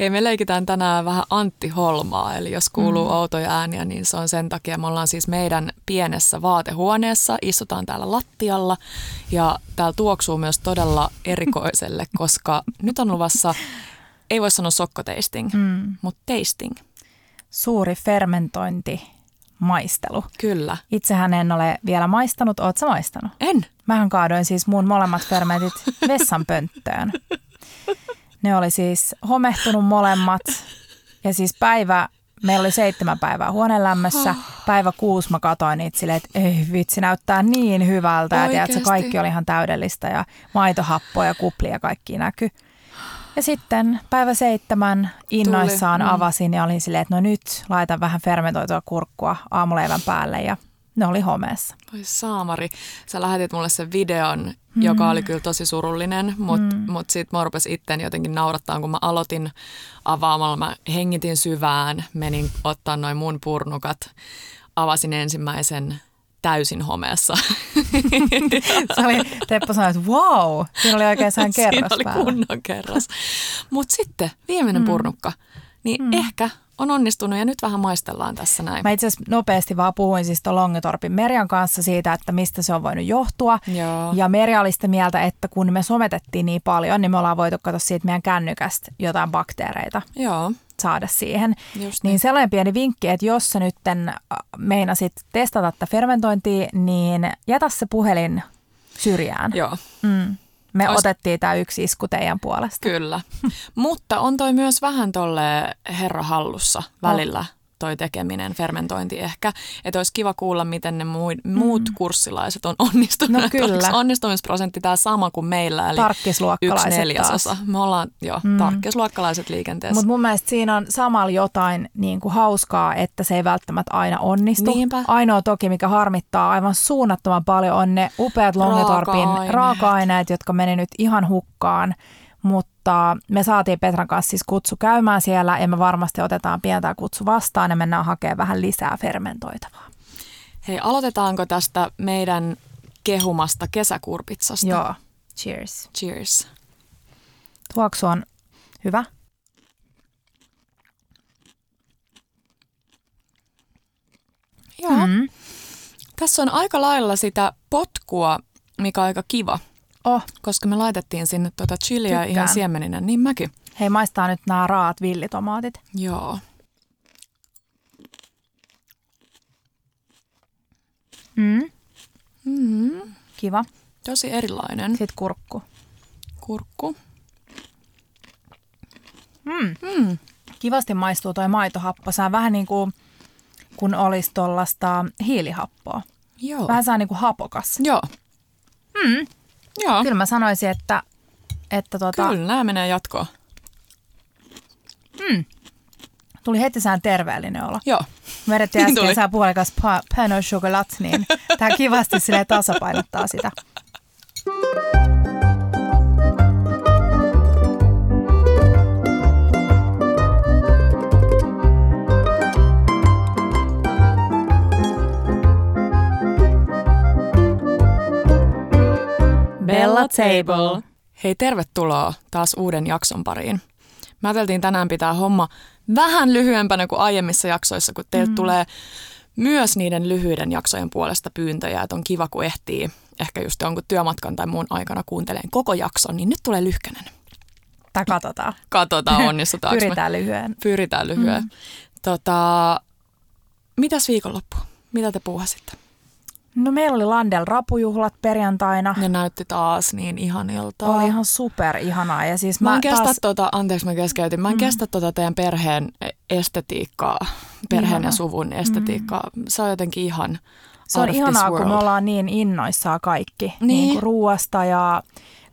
Hei, me leikitään tänään vähän Antti Holmaa, eli jos kuuluu mm. outoja ääniä, niin se on sen takia. Me ollaan siis meidän pienessä vaatehuoneessa, istutaan täällä lattialla ja täällä tuoksuu myös todella erikoiselle, koska nyt on luvassa, ei voi sanoa sokkotasting, mm. mutta tasting. Suuri fermentointi maistelu. Kyllä. Itsehän en ole vielä maistanut. Oletko maistanut? En. Mähän kaadoin siis mun molemmat fermentit vessanpönttöön. Ne oli siis homehtunut molemmat. Ja siis päivä, meillä oli seitsemän päivää huonelämmössä. Päivä kuusi mä katoin niitä silleen, että ei vitsi, näyttää niin hyvältä. Ja tiedätkö, kaikki oli ihan täydellistä ja maitohappoja ja kuplia kaikki näky. Ja sitten päivä seitsemän innoissaan Tuli. Mm. avasin ja olin silleen, että no nyt laitan vähän fermentoitua kurkkua aamuleivän päälle ja ne oli homeessa. Voi saamari. Sä lähetit mulle sen videon, mm. joka oli kyllä tosi surullinen, mutta mm. mut sitten mä rupesin itten jotenkin naurattaa, kun mä aloitin avaamalla. Mä hengitin syvään, menin ottaa noin mun purnukat, avasin ensimmäisen täysin homeessa. Se oli, Teppo sanoi, että wow, siinä oli oikein kerros Siinä oli päällä. kunnon kerros. Mutta sitten viimeinen mm. purnukka, niin mm. ehkä on onnistunut ja nyt vähän maistellaan tässä näin. Mä itse asiassa nopeasti vaan puhuin siis Longetorpin Merjan kanssa siitä, että mistä se on voinut johtua. Joo. Ja Merja oli sitä mieltä, että kun me sometettiin niin paljon, niin me ollaan voitu katsoa siitä meidän kännykästä jotain bakteereita. Joo saada siihen. Just niin. niin sellainen pieni vinkki, että jos sä nyt meinasit testata tätä fermentointia, niin jätä se puhelin syrjään. Joo. Mm. Me Ois... otettiin tämä yksi isku teidän puolesta. Kyllä. Mutta on toi myös vähän tolle herra hallussa välillä. Oh toi tekeminen, fermentointi ehkä. Että olisi kiva kuulla, miten ne muut, mm. kurssilaiset on onnistuneet. No kyllä. onnistumisprosentti tämä sama kuin meillä, eli yksi neljäsosa. Taas. Me ollaan jo mm. tarkkisluokkalaiset liikenteessä. Mutta mun mielestä siinä on samalla jotain niin kuin hauskaa, että se ei välttämättä aina onnistu. Niinpä. Ainoa toki, mikä harmittaa aivan suunnattoman paljon, on ne upeat Longetorpin raaka-aineet, raaka-aineet jotka meni nyt ihan hukkaan mutta me saatiin Petran kanssa siis kutsu käymään siellä ja me varmasti otetaan pientä kutsu vastaan ja mennään hakemaan vähän lisää fermentoitavaa. Hei, aloitetaanko tästä meidän kehumasta kesäkurpitsasta? Joo, cheers. Cheers. Tuoksu on hyvä. Joo. Mm. Tässä on aika lailla sitä potkua, mikä on aika kiva. Oh. Koska me laitettiin sinne tuota chiliä Tykkään. ihan siemeninä, niin mäkin. Hei, maistaa nyt nämä raat villitomaatit. Joo. Mm. Mm. Kiva. Tosi erilainen. Sitten kurkku. Kurkku. Mm. Mm. Kivasti maistuu toi maitohappo. Saa vähän niin kuin kun olisi tuollaista hiilihappoa. Joo. Vähän saa niin kuin hapokas. Joo. Mm. Joo. Kyllä mä sanoisin, että... että tuota, Kyllä, nämä menee jatkoon. Hmm. Tuli heti sään terveellinen olo. Joo. Mä vedettiin niin äsken sää puolikas pain au chocolat, niin tämä kivasti sille tasapainottaa sitä. Bella Table. Hei, tervetuloa taas uuden jakson pariin. Mä ajateltiin tänään pitää homma vähän lyhyempänä kuin aiemmissa jaksoissa, kun teiltä mm. tulee myös niiden lyhyiden jaksojen puolesta pyyntöjä, että on kiva, kun ehtii ehkä just jonkun työmatkan tai muun aikana kuunteleen koko jakson, niin nyt tulee lyhkänen. Tai katsotaan. Katsotaan, onnistutaanko Pyritään lyhyen. Pyritään lyhyen. Mm. Tota, mitäs viikonloppu? Mitä te puuhasitte? No meillä oli Landel rapujuhlat perjantaina. Ne näytti taas niin ihanilta. Oli ihan super ihanaa. Ja siis mä, mä en kestä taas... tota, anteeksi mä keskeytin, mä en mm. kestä tota teidän perheen estetiikkaa, perheen Ihana. ja suvun estetiikkaa. Mm. Se on jotenkin ihan Se on ihanaa, kun me ollaan niin innoissaan kaikki. Niin. niin kuin ruuasta ja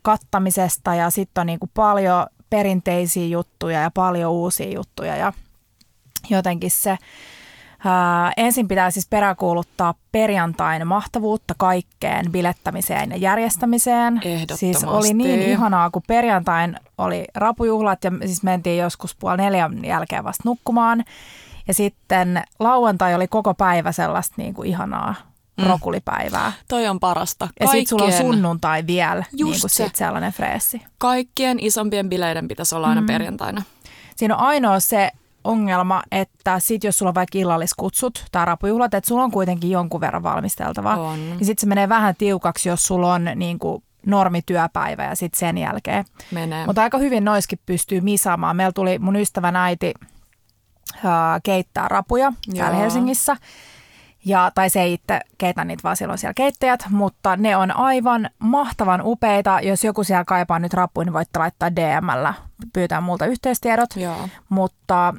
kattamisesta ja sitten on niin kuin paljon perinteisiä juttuja ja paljon uusia juttuja ja jotenkin se Ää, ensin pitää siis peräkuuluttaa perjantain mahtavuutta kaikkeen bilettämiseen ja järjestämiseen. Siis oli niin ihanaa, kun perjantain oli rapujuhlat ja siis mentiin joskus puoli neljän jälkeen vasta nukkumaan. Ja sitten lauantai oli koko päivä sellaista niin kuin ihanaa mm. rokulipäivää. Toi on parasta. Kaikkien... Ja sitten sulla on sunnuntai vielä, Just niin kuin se. sit sellainen freessi. Kaikkien isompien bileiden pitäisi olla aina mm. perjantaina. Siinä on ainoa se ongelma, että sit jos sulla on vaikka illalliskutsut tai rapujuhlat, että sulla on kuitenkin jonkun verran valmisteltavaa, on. niin sitten se menee vähän tiukaksi, jos sulla on niin kuin normityöpäivä ja sitten sen jälkeen. Menee. Mutta aika hyvin noiskin pystyy misaamaan. Meillä tuli mun ystävän äiti äh, keittää rapuja Joo. täällä Helsingissä. Ja, tai se ei itse keitä niitä, vaan siellä on siellä keittäjät, mutta ne on aivan mahtavan upeita. Jos joku siellä kaipaa nyt rappuja, niin voitte laittaa DMllä, pyytää multa yhteystiedot. Joo. Mutta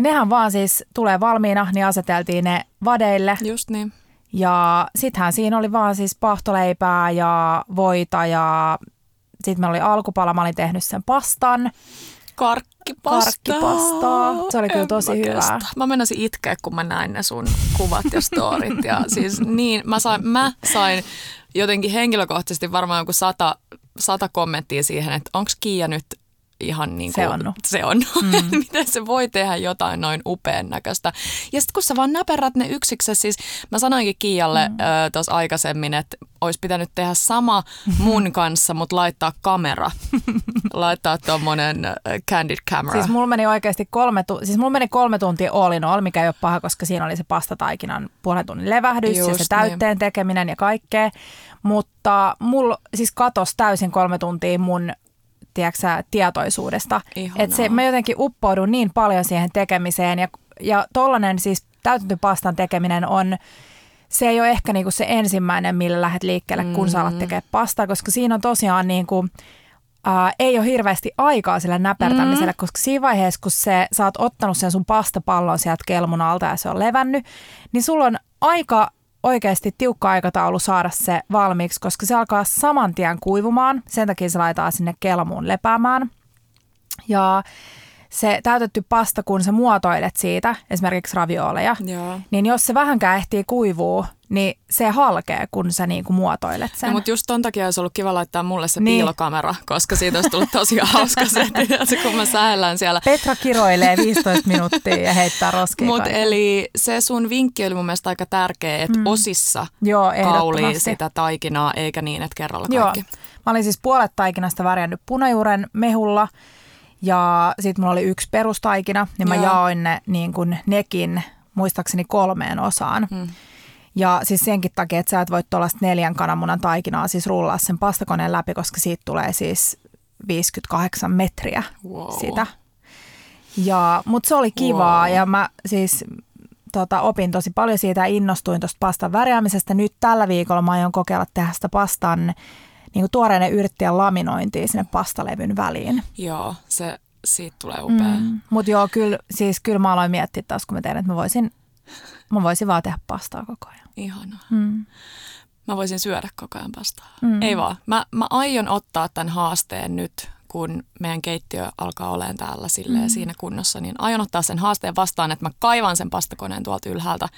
nehän vaan siis tulee valmiina, niin aseteltiin ne vadeille. Just niin. Ja sittenhän siinä oli vaan siis pahtoleipää ja voita ja sitten meillä oli alkupala, mä olin tehnyt sen pastan. Karkkipasta. Karkkipastaa. Se oli kyllä tosi hyvä. Kestä. Mä menisin itkeä, kun mä näin ne sun kuvat ja storit. Ja siis niin, mä sain, mä sain jotenkin henkilökohtaisesti varmaan joku sata, sata kommenttia siihen, että onko Kiia nyt ihan niin kuin, se on. Se on. Mm. Miten se voi tehdä jotain noin upean näköistä. Ja sitten kun sä vaan näperät ne yksiksessä, siis mä sanoinkin Kiialle mm. tuossa aikaisemmin, että olisi pitänyt tehdä sama mun kanssa, mutta laittaa kamera. laittaa tuommoinen candid camera. Siis mulla meni oikeasti kolme, tu- siis mulla meni kolme tuntia all in all, mikä ei ole paha, koska siinä oli se pastataikinan puolen tunnin levähdys Just ja se niin. täytteen niin. tekeminen ja kaikkea. Mutta mulla siis katos täysin kolme tuntia mun tiedätkö, tietoisuudesta. Että se, mä jotenkin uppoudun niin paljon siihen tekemiseen ja, ja tollainen siis täytetty pastan tekeminen on, se ei ole ehkä niinku se ensimmäinen, millä lähdet liikkeelle, kun mm. sä alat tekemään pastaa, koska siinä on tosiaan niinku, ää, ei ole hirveästi aikaa sille näpertämiselle, mm. koska siinä vaiheessa, kun se, sä oot ottanut sen sun pastapallon sieltä kelmun alta ja se on levännyt, niin sulla on aika oikeasti tiukka aikataulu saada se valmiiksi, koska se alkaa saman tien kuivumaan. Sen takia se laitetaan sinne kelmuun lepäämään. Ja se täytetty pasta, kun sä muotoilet siitä, esimerkiksi ravioleja, Joo. niin jos se vähänkään ehtii kuivuu, niin se halkee, kun sä niinku muotoilet sen. No, mutta just ton takia olisi ollut kiva laittaa mulle se niin. piilokamera, koska siitä olisi tullut tosi hauska se, se kun mä sähellään siellä. Petra kiroilee 15 minuuttia ja heittää roskia Mutta eli se sun vinkki oli mun mielestä aika tärkeä, että mm. osissa Joo, kaulii sitä taikinaa, eikä niin, että kerralla kaikki. Joo. Mä olin siis puolet taikinasta värjännyt punajuuren mehulla ja sitten mulla oli yksi perustaikina, niin mä Joo. jaoin ne niin kuin nekin muistaakseni kolmeen osaan. Mm. Ja siis senkin takia, että sä et voi tuollaista neljän kananmunan taikinaa siis rullaa sen pastakoneen läpi, koska siitä tulee siis 58 metriä wow. sitä. Ja, mutta se oli kivaa wow. ja mä siis tota, opin tosi paljon siitä ja innostuin tuosta pastan värjäämisestä. Nyt tällä viikolla mä aion kokeilla tehdä sitä pastan niin kuin tuoreinen yrttien laminointia sinne pastalevyn väliin. Joo, se siitä tulee upea. Mm, Mutta joo, kyllä, siis kyllä mä aloin miettiä taas, kun mä tein, että mä voisin, mä voisin vaan tehdä pastaa koko ajan. Ihanaa. Mm. Mä voisin syödä koko ajan pastaa. Mm. Ei vaan. Mä, mä aion ottaa tämän haasteen nyt, kun meidän keittiö alkaa olemaan täällä silleen mm. siinä kunnossa, niin aion ottaa sen haasteen vastaan, että mä kaivan sen pastakoneen tuolta ylhäältä.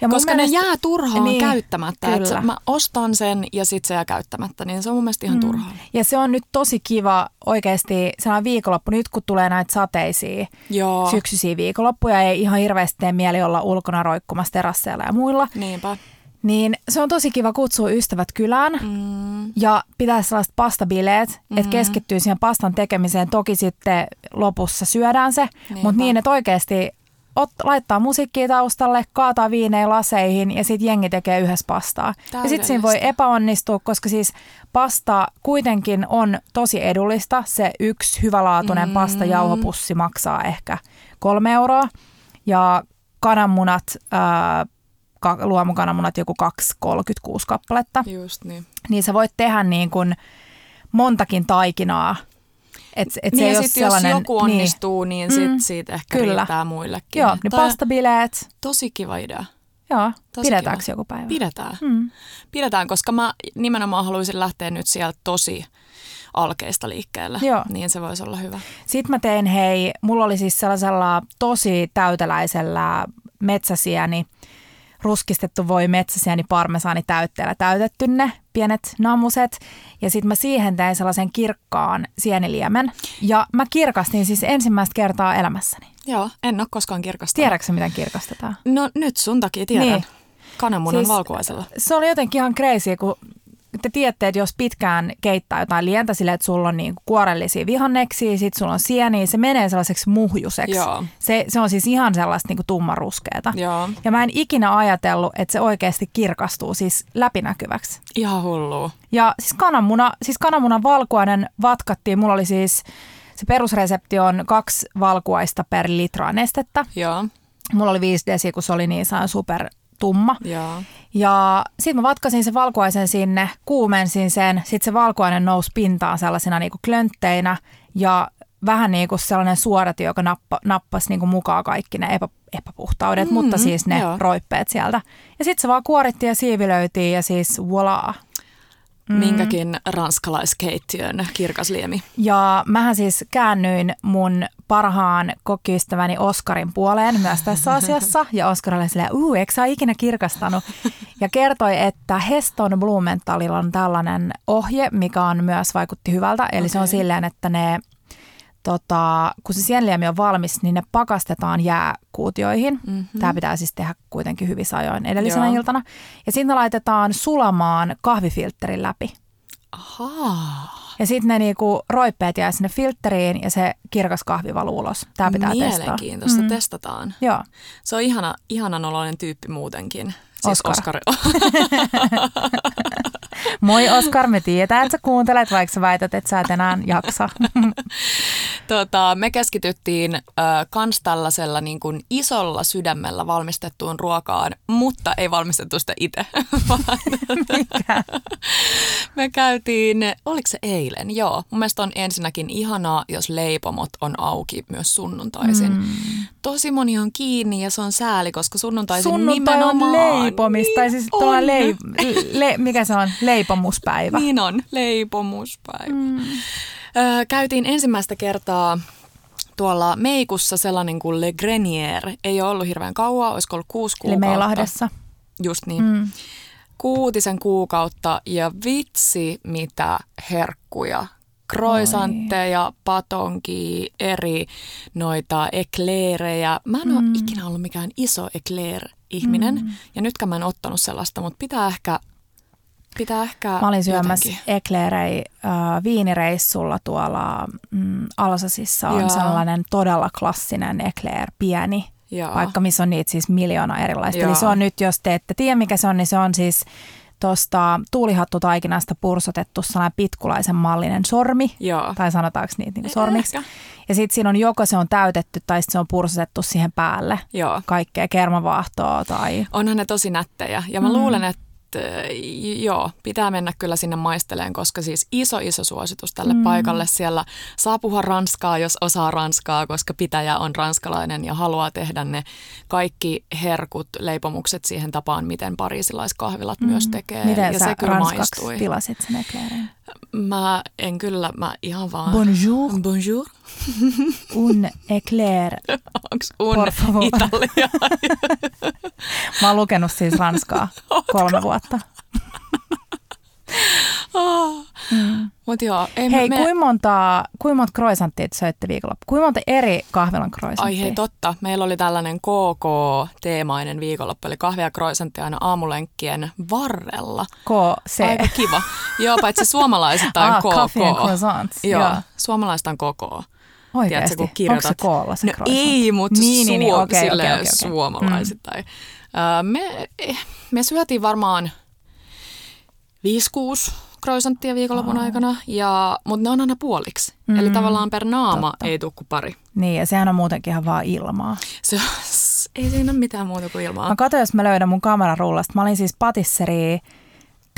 Ja Koska mielestä, ne jää turhaan niin, käyttämättä. Että mä ostan sen ja sitten se jää käyttämättä, niin se on mun mielestä ihan mm. turhaa. Ja se on nyt tosi kiva oikeasti, se on viikonloppu, nyt kun tulee näitä sateisia Joo. syksyisiä viikonloppuja, ei ihan hirveästi tee mieli olla ulkona roikkumassa terasseilla ja muilla. Niinpä. Niin se on tosi kiva kutsua ystävät kylään mm. ja pitää sellaiset pastabileet, mm. että keskittyy siihen pastan tekemiseen. Toki sitten lopussa syödään se, mutta niin, että oikeasti ot, laittaa musiikkia taustalle, kaataa viinejä laseihin ja sitten jengi tekee yhdessä pastaa. Ja sitten siinä voi epäonnistua, koska siis pasta kuitenkin on tosi edullista. Se yksi hyvälaatuinen mm. pasta jauhopussi maksaa ehkä kolme euroa ja kananmunat, ää, luomukananmunat joku 2,36 kappaletta. Just niin. Niin sä voit tehdä niin kuin montakin taikinaa et, et niin se ja sitten jos joku niin. onnistuu, niin, niin sit mm, siitä ehkä kyllä. riittää muillekin. Joo, ne pastabileet. Tosi kiva idea. Joo, tosi pidetäänkö kiva. joku päivä? Pidetään. Mm. Pidetään, koska mä nimenomaan haluaisin lähteä nyt sieltä tosi alkeista liikkeelle, Joo. niin se voisi olla hyvä. Sitten mä tein, hei, mulla oli siis sellaisella tosi täyteläisellä metsäsiäni, ruskistettu voi metsäsiäni parmesaani täytteellä täytetty ne pienet namuset. Ja sitten mä siihen tein sellaisen kirkkaan sieniliemen. Ja mä kirkastin siis ensimmäistä kertaa elämässäni. Joo, en ole koskaan kirkastanut. Tiedätkö miten kirkastetaan? No nyt sun takia tiedän. Niin. Kananmunan siis, valkuaisella. Se oli jotenkin ihan crazy, kun te tiedätte, että jos pitkään keittää jotain lientä sille, että sulla on niin kuorellisia vihanneksia, sit sulla on sieniä, se menee sellaiseksi muhjuseksi. Joo. Se, se on siis ihan sellaista niin tummaruskeata. Joo. Ja mä en ikinä ajatellut, että se oikeasti kirkastuu siis läpinäkyväksi. Ihan hullu. Ja siis kananmuna, siis kananmunan valkuainen vatkattiin, mulla oli siis, se perusresepti on kaksi valkuaista per litra nestettä. Joo. Mulla oli viisi desi, kun se oli niin super tumma. Ja, ja sitten mä vatkasin sen valkuaisen sinne, kuumensin sen, sitten se valkuainen nousi pintaan sellaisena niinku klöntteinä ja vähän niin kuin sellainen suodati, joka nappa, nappasi niin kuin mukaan kaikki ne epä, epäpuhtaudet, mm-hmm, mutta siis ne joo. roippeet sieltä. Ja sitten se vaan kuorittiin ja siivilöitiin ja siis voilà. Mm. minkäkin ranskalaiskeittiön kirkasliemi. Ja mähän siis käännyin mun parhaan kokiystäväni Oskarin puoleen myös tässä asiassa. Ja Oskar oli silleen, uu, eikö sä ikinä kirkastanut? Ja kertoi, että Heston Blumenthalilla on tällainen ohje, mikä on myös vaikutti hyvältä. Eli okay. se on silleen, että ne tota, kun se sienliemi on valmis, niin ne pakastetaan jääkuutioihin. Mm-hmm. Tämä pitää siis tehdä kuitenkin hyvissä ajoin edellisenä Joo. iltana. Ja sitten laitetaan sulamaan kahvifiltterin läpi. Ahaa. Ja sitten ne niinku roippeet jää sinne filtteriin ja se kirkas kahvi valuu ulos. Tämä pitää testaa. Mielenkiintoista, mm. testataan. Joo. Se on ihana, ihanan oloinen tyyppi muutenkin. Siis Oskar. Oskar. Moi Oskar, me tiedetään, että sä kuuntelet, vaikka sä väität, että sä et enää jaksa. tota, me keskityttiin äh, kans tällaisella niin kuin isolla sydämellä valmistettuun ruokaan, mutta ei valmistettu sitä itse. Me käytiin, oliko se eilen? Joo. Mun mielestä on ensinnäkin ihanaa, jos leipomot on auki myös sunnuntaisin. Mm. Tosi moni on kiinni ja se on sääli, koska sunnuntaisin Sunnuntai nimenomaan... on leipomista, niin siis on. Leip, le, mikä se on? Leipomuspäivä. Niin on, leipomuspäivä. Mm. Ö, käytiin ensimmäistä kertaa tuolla Meikussa sellainen kuin Le Grenier. Ei ole ollut hirveän kauan, olisiko ollut kuusi kuukautta. Eli Meilahdessa. Just niin. Mm. Kuutisen kuukautta ja vitsi mitä herkkuja kroisantteja, patonkia, eri noita ekleerejä. Mä en mm. ole ikinä ollut mikään iso ekleer-ihminen mm. ja nytkään mä en ottanut sellaista, mutta pitää ehkä Pitää ehkä Mä olin syömässä ekleerei äh, viinireissulla tuolla mm, Alsasissa on Joo. sellainen todella klassinen ekleer, pieni, Joo. vaikka missä on niitä siis miljoona erilaista. Joo. Eli se on nyt, jos te ette tiedä mikä se on, niin se on siis tuosta tuulihattutaikinasta pursotettu sellainen pitkulaisen mallinen sormi, Joo. tai sanotaanko niitä niin sormiksi. Ehkä. Ja sitten siinä on joko se on täytetty tai se on pursotettu siihen päälle Joo. kaikkea kermavaahtoa. Tai... Onhan ne tosi nättejä ja mä mm. luulen, että joo, pitää mennä kyllä sinne maisteleen, koska siis iso iso suositus tälle mm. paikalle. Siellä saa puhua ranskaa, jos osaa ranskaa, koska pitäjä on ranskalainen ja haluaa tehdä ne kaikki herkut, leipomukset siihen tapaan, miten parisilaiskahvilat mm. myös tekee. Miten ja sä se kyllä maistui. tilasit sen ekleerin? Mä en kyllä, mä ihan vaan... Bonjour. Bonjour. Un eclair. Onks un Italia? mä oon lukenut siis ranskaa kolme vuotta. oh. mm. Mut joo, ei hei, me... kuinka monta, kuinka monta croissanttia te söitte viikonloppu? Kuinka monta eri kahvilan croissanttia? Ai hei, totta. Meillä oli tällainen KK-teemainen viikonloppu, eli kahvia ja croissanttia aina aamulenkkien varrella. KC. Aika kiva. joo, paitsi suomalaiset on ah, KK. Joo, joo, suomalaiset on KK. Oikeasti? Tiedätkö, kun kirjoitat... Onko se koolla se no ei, mutta niin, niin, niin, okay, okay, okay, okay. suomalaiset. Mm. Tai, uh, me, me syötiin varmaan 5-6 croissanttia viikonlopun oh. aikana, ja, mutta ne on aina puoliksi. Mm, Eli tavallaan per naama totta. ei tule kuin pari. Niin, ja sehän on muutenkin ihan vaan ilmaa. Se, ei siinä ole mitään muuta kuin ilmaa. Mä katsoin, jos mä löydän mun kamerarullasta. Mä olin siis patisseri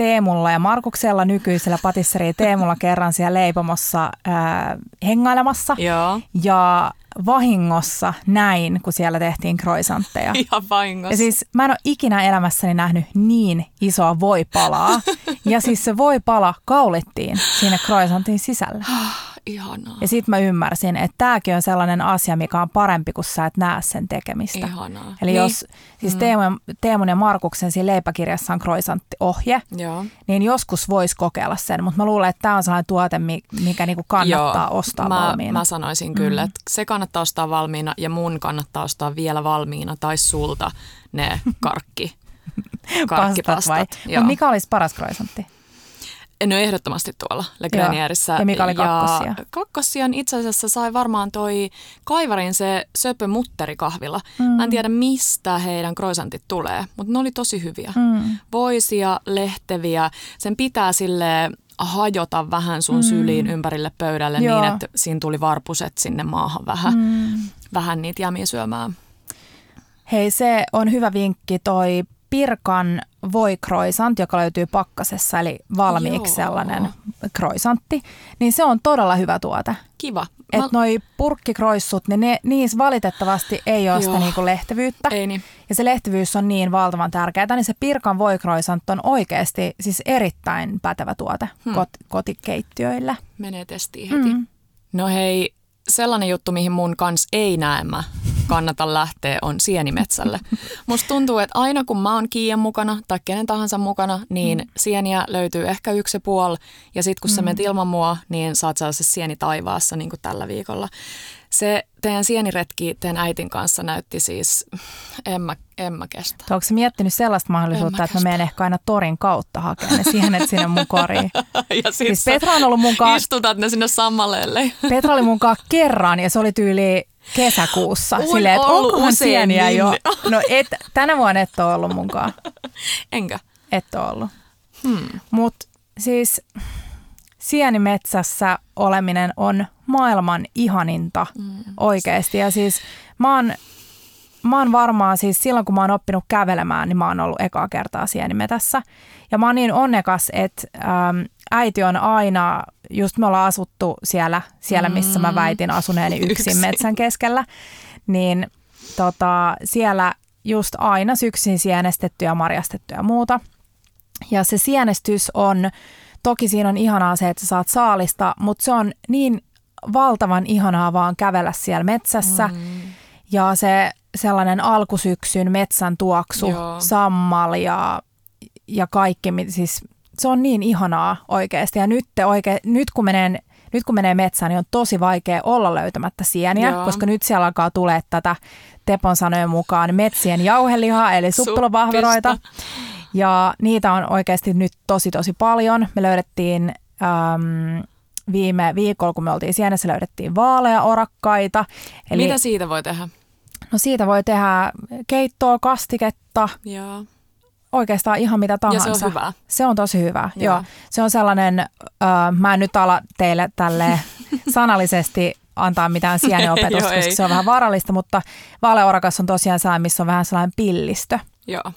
Teemulla ja Markuksella nykyisellä patisseri Teemulla kerran siellä leipomossa ää, hengailemassa. Joo. Ja vahingossa näin, kun siellä tehtiin croissantteja. Ihan vahingossa. Ja siis mä en ole ikinä elämässäni nähnyt niin isoa voipalaa. ja siis se voipala kaulittiin siinä croissantin sisällä. Ihanaa. Ja sitten mä ymmärsin, että tämäkin on sellainen asia, mikä on parempi, kun sä et näe sen tekemistä. Ihanaa. Eli niin. jos siis mm. Teemun, Teemun ja Markuksen siinä leipäkirjassa on croissantti-ohje, Joo. niin joskus voisi kokeilla sen. Mutta mä luulen, että tämä on sellainen tuote, mikä niinku kannattaa Joo. ostaa mä, valmiina. Mä sanoisin kyllä, mm. että se kannattaa ostaa valmiina ja mun kannattaa ostaa vielä valmiina tai sulta ne karkki. Karkkipastat vai? No, mikä olisi paras croissantti? No ehdottomasti tuolla Legrenierissä. Ja mikä oli kakkosia? Ja kakkosia itse asiassa sai varmaan toi Kaivarin se söpö mutterikahvila. Mm. Mä en tiedä mistä heidän kroisantit tulee, mutta ne oli tosi hyviä. Mm. Voisia, lehteviä. Sen pitää sille hajota vähän sun mm. syliin ympärille pöydälle Joo. niin, että siinä tuli varpuset sinne maahan vähän, mm. vähän niitä jämiä syömään. Hei, se on hyvä vinkki toi Pirkan voikroisant, joka löytyy pakkasessa, eli valmiiksi Joo. sellainen kroisantti, niin se on todella hyvä tuote. Kiva. Että Mä... noi purkkikroissut, niin ne, niissä valitettavasti ei ole sitä niinku lehtevyyttä. Ei niin. Ja se lehtivyys on niin valtavan tärkeää, niin se Pirkan voikroisant on oikeasti siis erittäin pätevä tuote hmm. kot, kotikeittiöillä. Menee testiin heti. Mm. No hei, sellainen juttu, mihin mun kans ei näemä kannata lähteä, on sienimetsälle. Musta tuntuu, että aina kun mä oon Kiian mukana tai kenen tahansa mukana, niin mm. sieniä löytyy ehkä yksi puoli. Ja sit kun mm. sä menet ilman mua, niin saat sellaisessa sieni taivaassa niin kuin tällä viikolla. Se teidän sieniretki teidän äitin kanssa näytti siis, en mä, en mä kestä. Onko se miettinyt sellaista mahdollisuutta, että mä menen ehkä aina torin kautta hakemaan ne sienet sinne mun koriin? ja siis Petra on ollut mun kanssa... Istutat ne sinne sammaleelle. Petra oli mun kanssa kerran ja se oli tyyli kesäkuussa. On silleen, että onkohan sieniä jo? No et, tänä vuonna et ole ollut munkaan. Enkä? Et ole ollut. Hmm. Mutta siis sienimetsässä oleminen on maailman ihaninta mm. oikeasti. Ja siis mä oon, mä oon varmaan siis silloin, kun mä oon oppinut kävelemään, niin mä oon ollut ekaa kertaa sienimetässä. Ja mä oon niin onnekas, että äm, äiti on aina, just me ollaan asuttu siellä, siellä missä mä mm. väitin asuneeni yksin, yksin. metsän keskellä, niin tota, siellä just aina syksin sienestetty ja marjastettu ja muuta. Ja se sienestys on, toki siinä on ihanaa se, että sä saat saalista, mutta se on niin valtavan ihanaa vaan kävellä siellä metsässä. Mm. Ja se sellainen alkusyksyn metsän tuoksu, Joo. sammal ja, ja kaikki, siis se on niin ihanaa oikeasti. Ja nyt, oike, nyt, kun menee, nyt kun menee metsään, niin on tosi vaikea olla löytämättä sieniä, Joo. koska nyt siellä alkaa tulee tätä Tepon sanojen mukaan metsien jauhelihaa, eli suppilopahveroita. Ja niitä on oikeasti nyt tosi tosi paljon. Me löydettiin äm, viime viikolla, kun me oltiin Sienessä, löydettiin vaaleja orakkaita. Eli, Mitä siitä voi tehdä? No siitä voi tehdä keittoa, kastiketta. Joo oikeastaan ihan mitä tahansa. Ja se on hyvä. Se on tosi hyvä, joo. joo. Se on sellainen, äh, mä en nyt ala teille tälle sanallisesti antaa mitään sieneopetusta, koska ei. se on vähän vaarallista, mutta vaaleorakas on tosiaan sellainen, missä on vähän sellainen pillistö. Joo.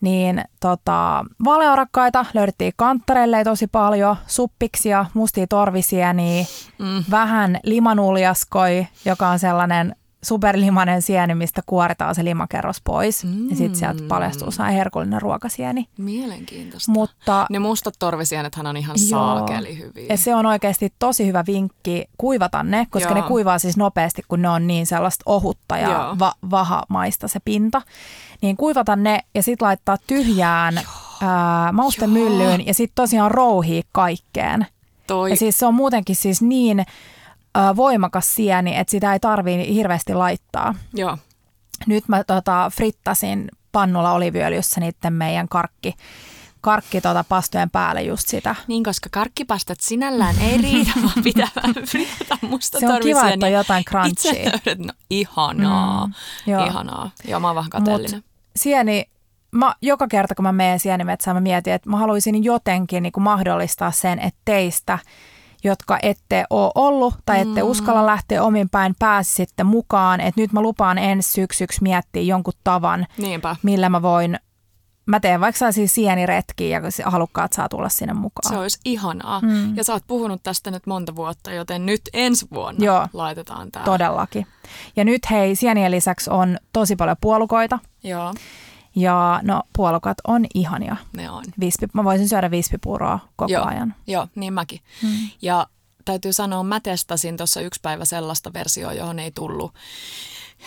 Niin tota, vaaleorakkaita löydettiin kanttareille tosi paljon, suppiksia, mustia torvisieniä, mm. vähän limanuljaskoi, joka on sellainen superlimanen sieni, mistä kuoritaan se limakerros pois. Mm. Ja sitten sieltä paljastuu saa herkullinen ruokasieni. Mielenkiintoista. Mutta, ne mustat torvisienethän on ihan joo, saakeli hyviä. Ja se on oikeasti tosi hyvä vinkki kuivata ne, koska joo. ne kuivaa siis nopeasti, kun ne on niin sellaista ohutta ja va- vahamaista se pinta. Niin kuivata ne ja sitten laittaa tyhjään ää, maustemyllyyn ja sitten tosiaan rouhii kaikkeen. Toi. Ja siis se on muutenkin siis niin voimakas sieni, että sitä ei tarvii hirveästi laittaa. Joo. Nyt mä tota, frittasin pannulla oliviöljyssä niiden meidän karkki, karkki tota pastojen päälle just sitä. Niin, koska karkkipastat sinällään ei riitä, vaan pitää frittata musta Se on kiva, että on jotain crunchia. Itse no, ihanaa, mm, joo. ihanaa. Joo, mä oon vähän kateellinen. Mut sieni, mä, joka kerta kun mä menen sienimetsään, mä mietin, että mä haluaisin jotenkin niin kuin mahdollistaa sen, että teistä – jotka ette ole ollut tai ette mm. uskalla lähteä omin päin, pääsi sitten mukaan. Että nyt mä lupaan ensi syksyksi miettiä jonkun tavan, Niinpä. millä mä voin Mä teen vaikka sellaisia sieniretkiä ja halukkaat saa tulla sinne mukaan. Se olisi ihanaa. Mm. Ja sä oot puhunut tästä nyt monta vuotta, joten nyt ensi vuonna Joo, laitetaan tämä. todellakin. Ja nyt hei, sienien lisäksi on tosi paljon puolukoita. Joo. Ja no puolukat on ihania. Ne on. Vispi, mä voisin syödä vispipuuroa koko joo, ajan. Joo, niin mäkin. Hmm. Ja täytyy sanoa, mä testasin tuossa yksi päivä sellaista versiota, johon ei tullut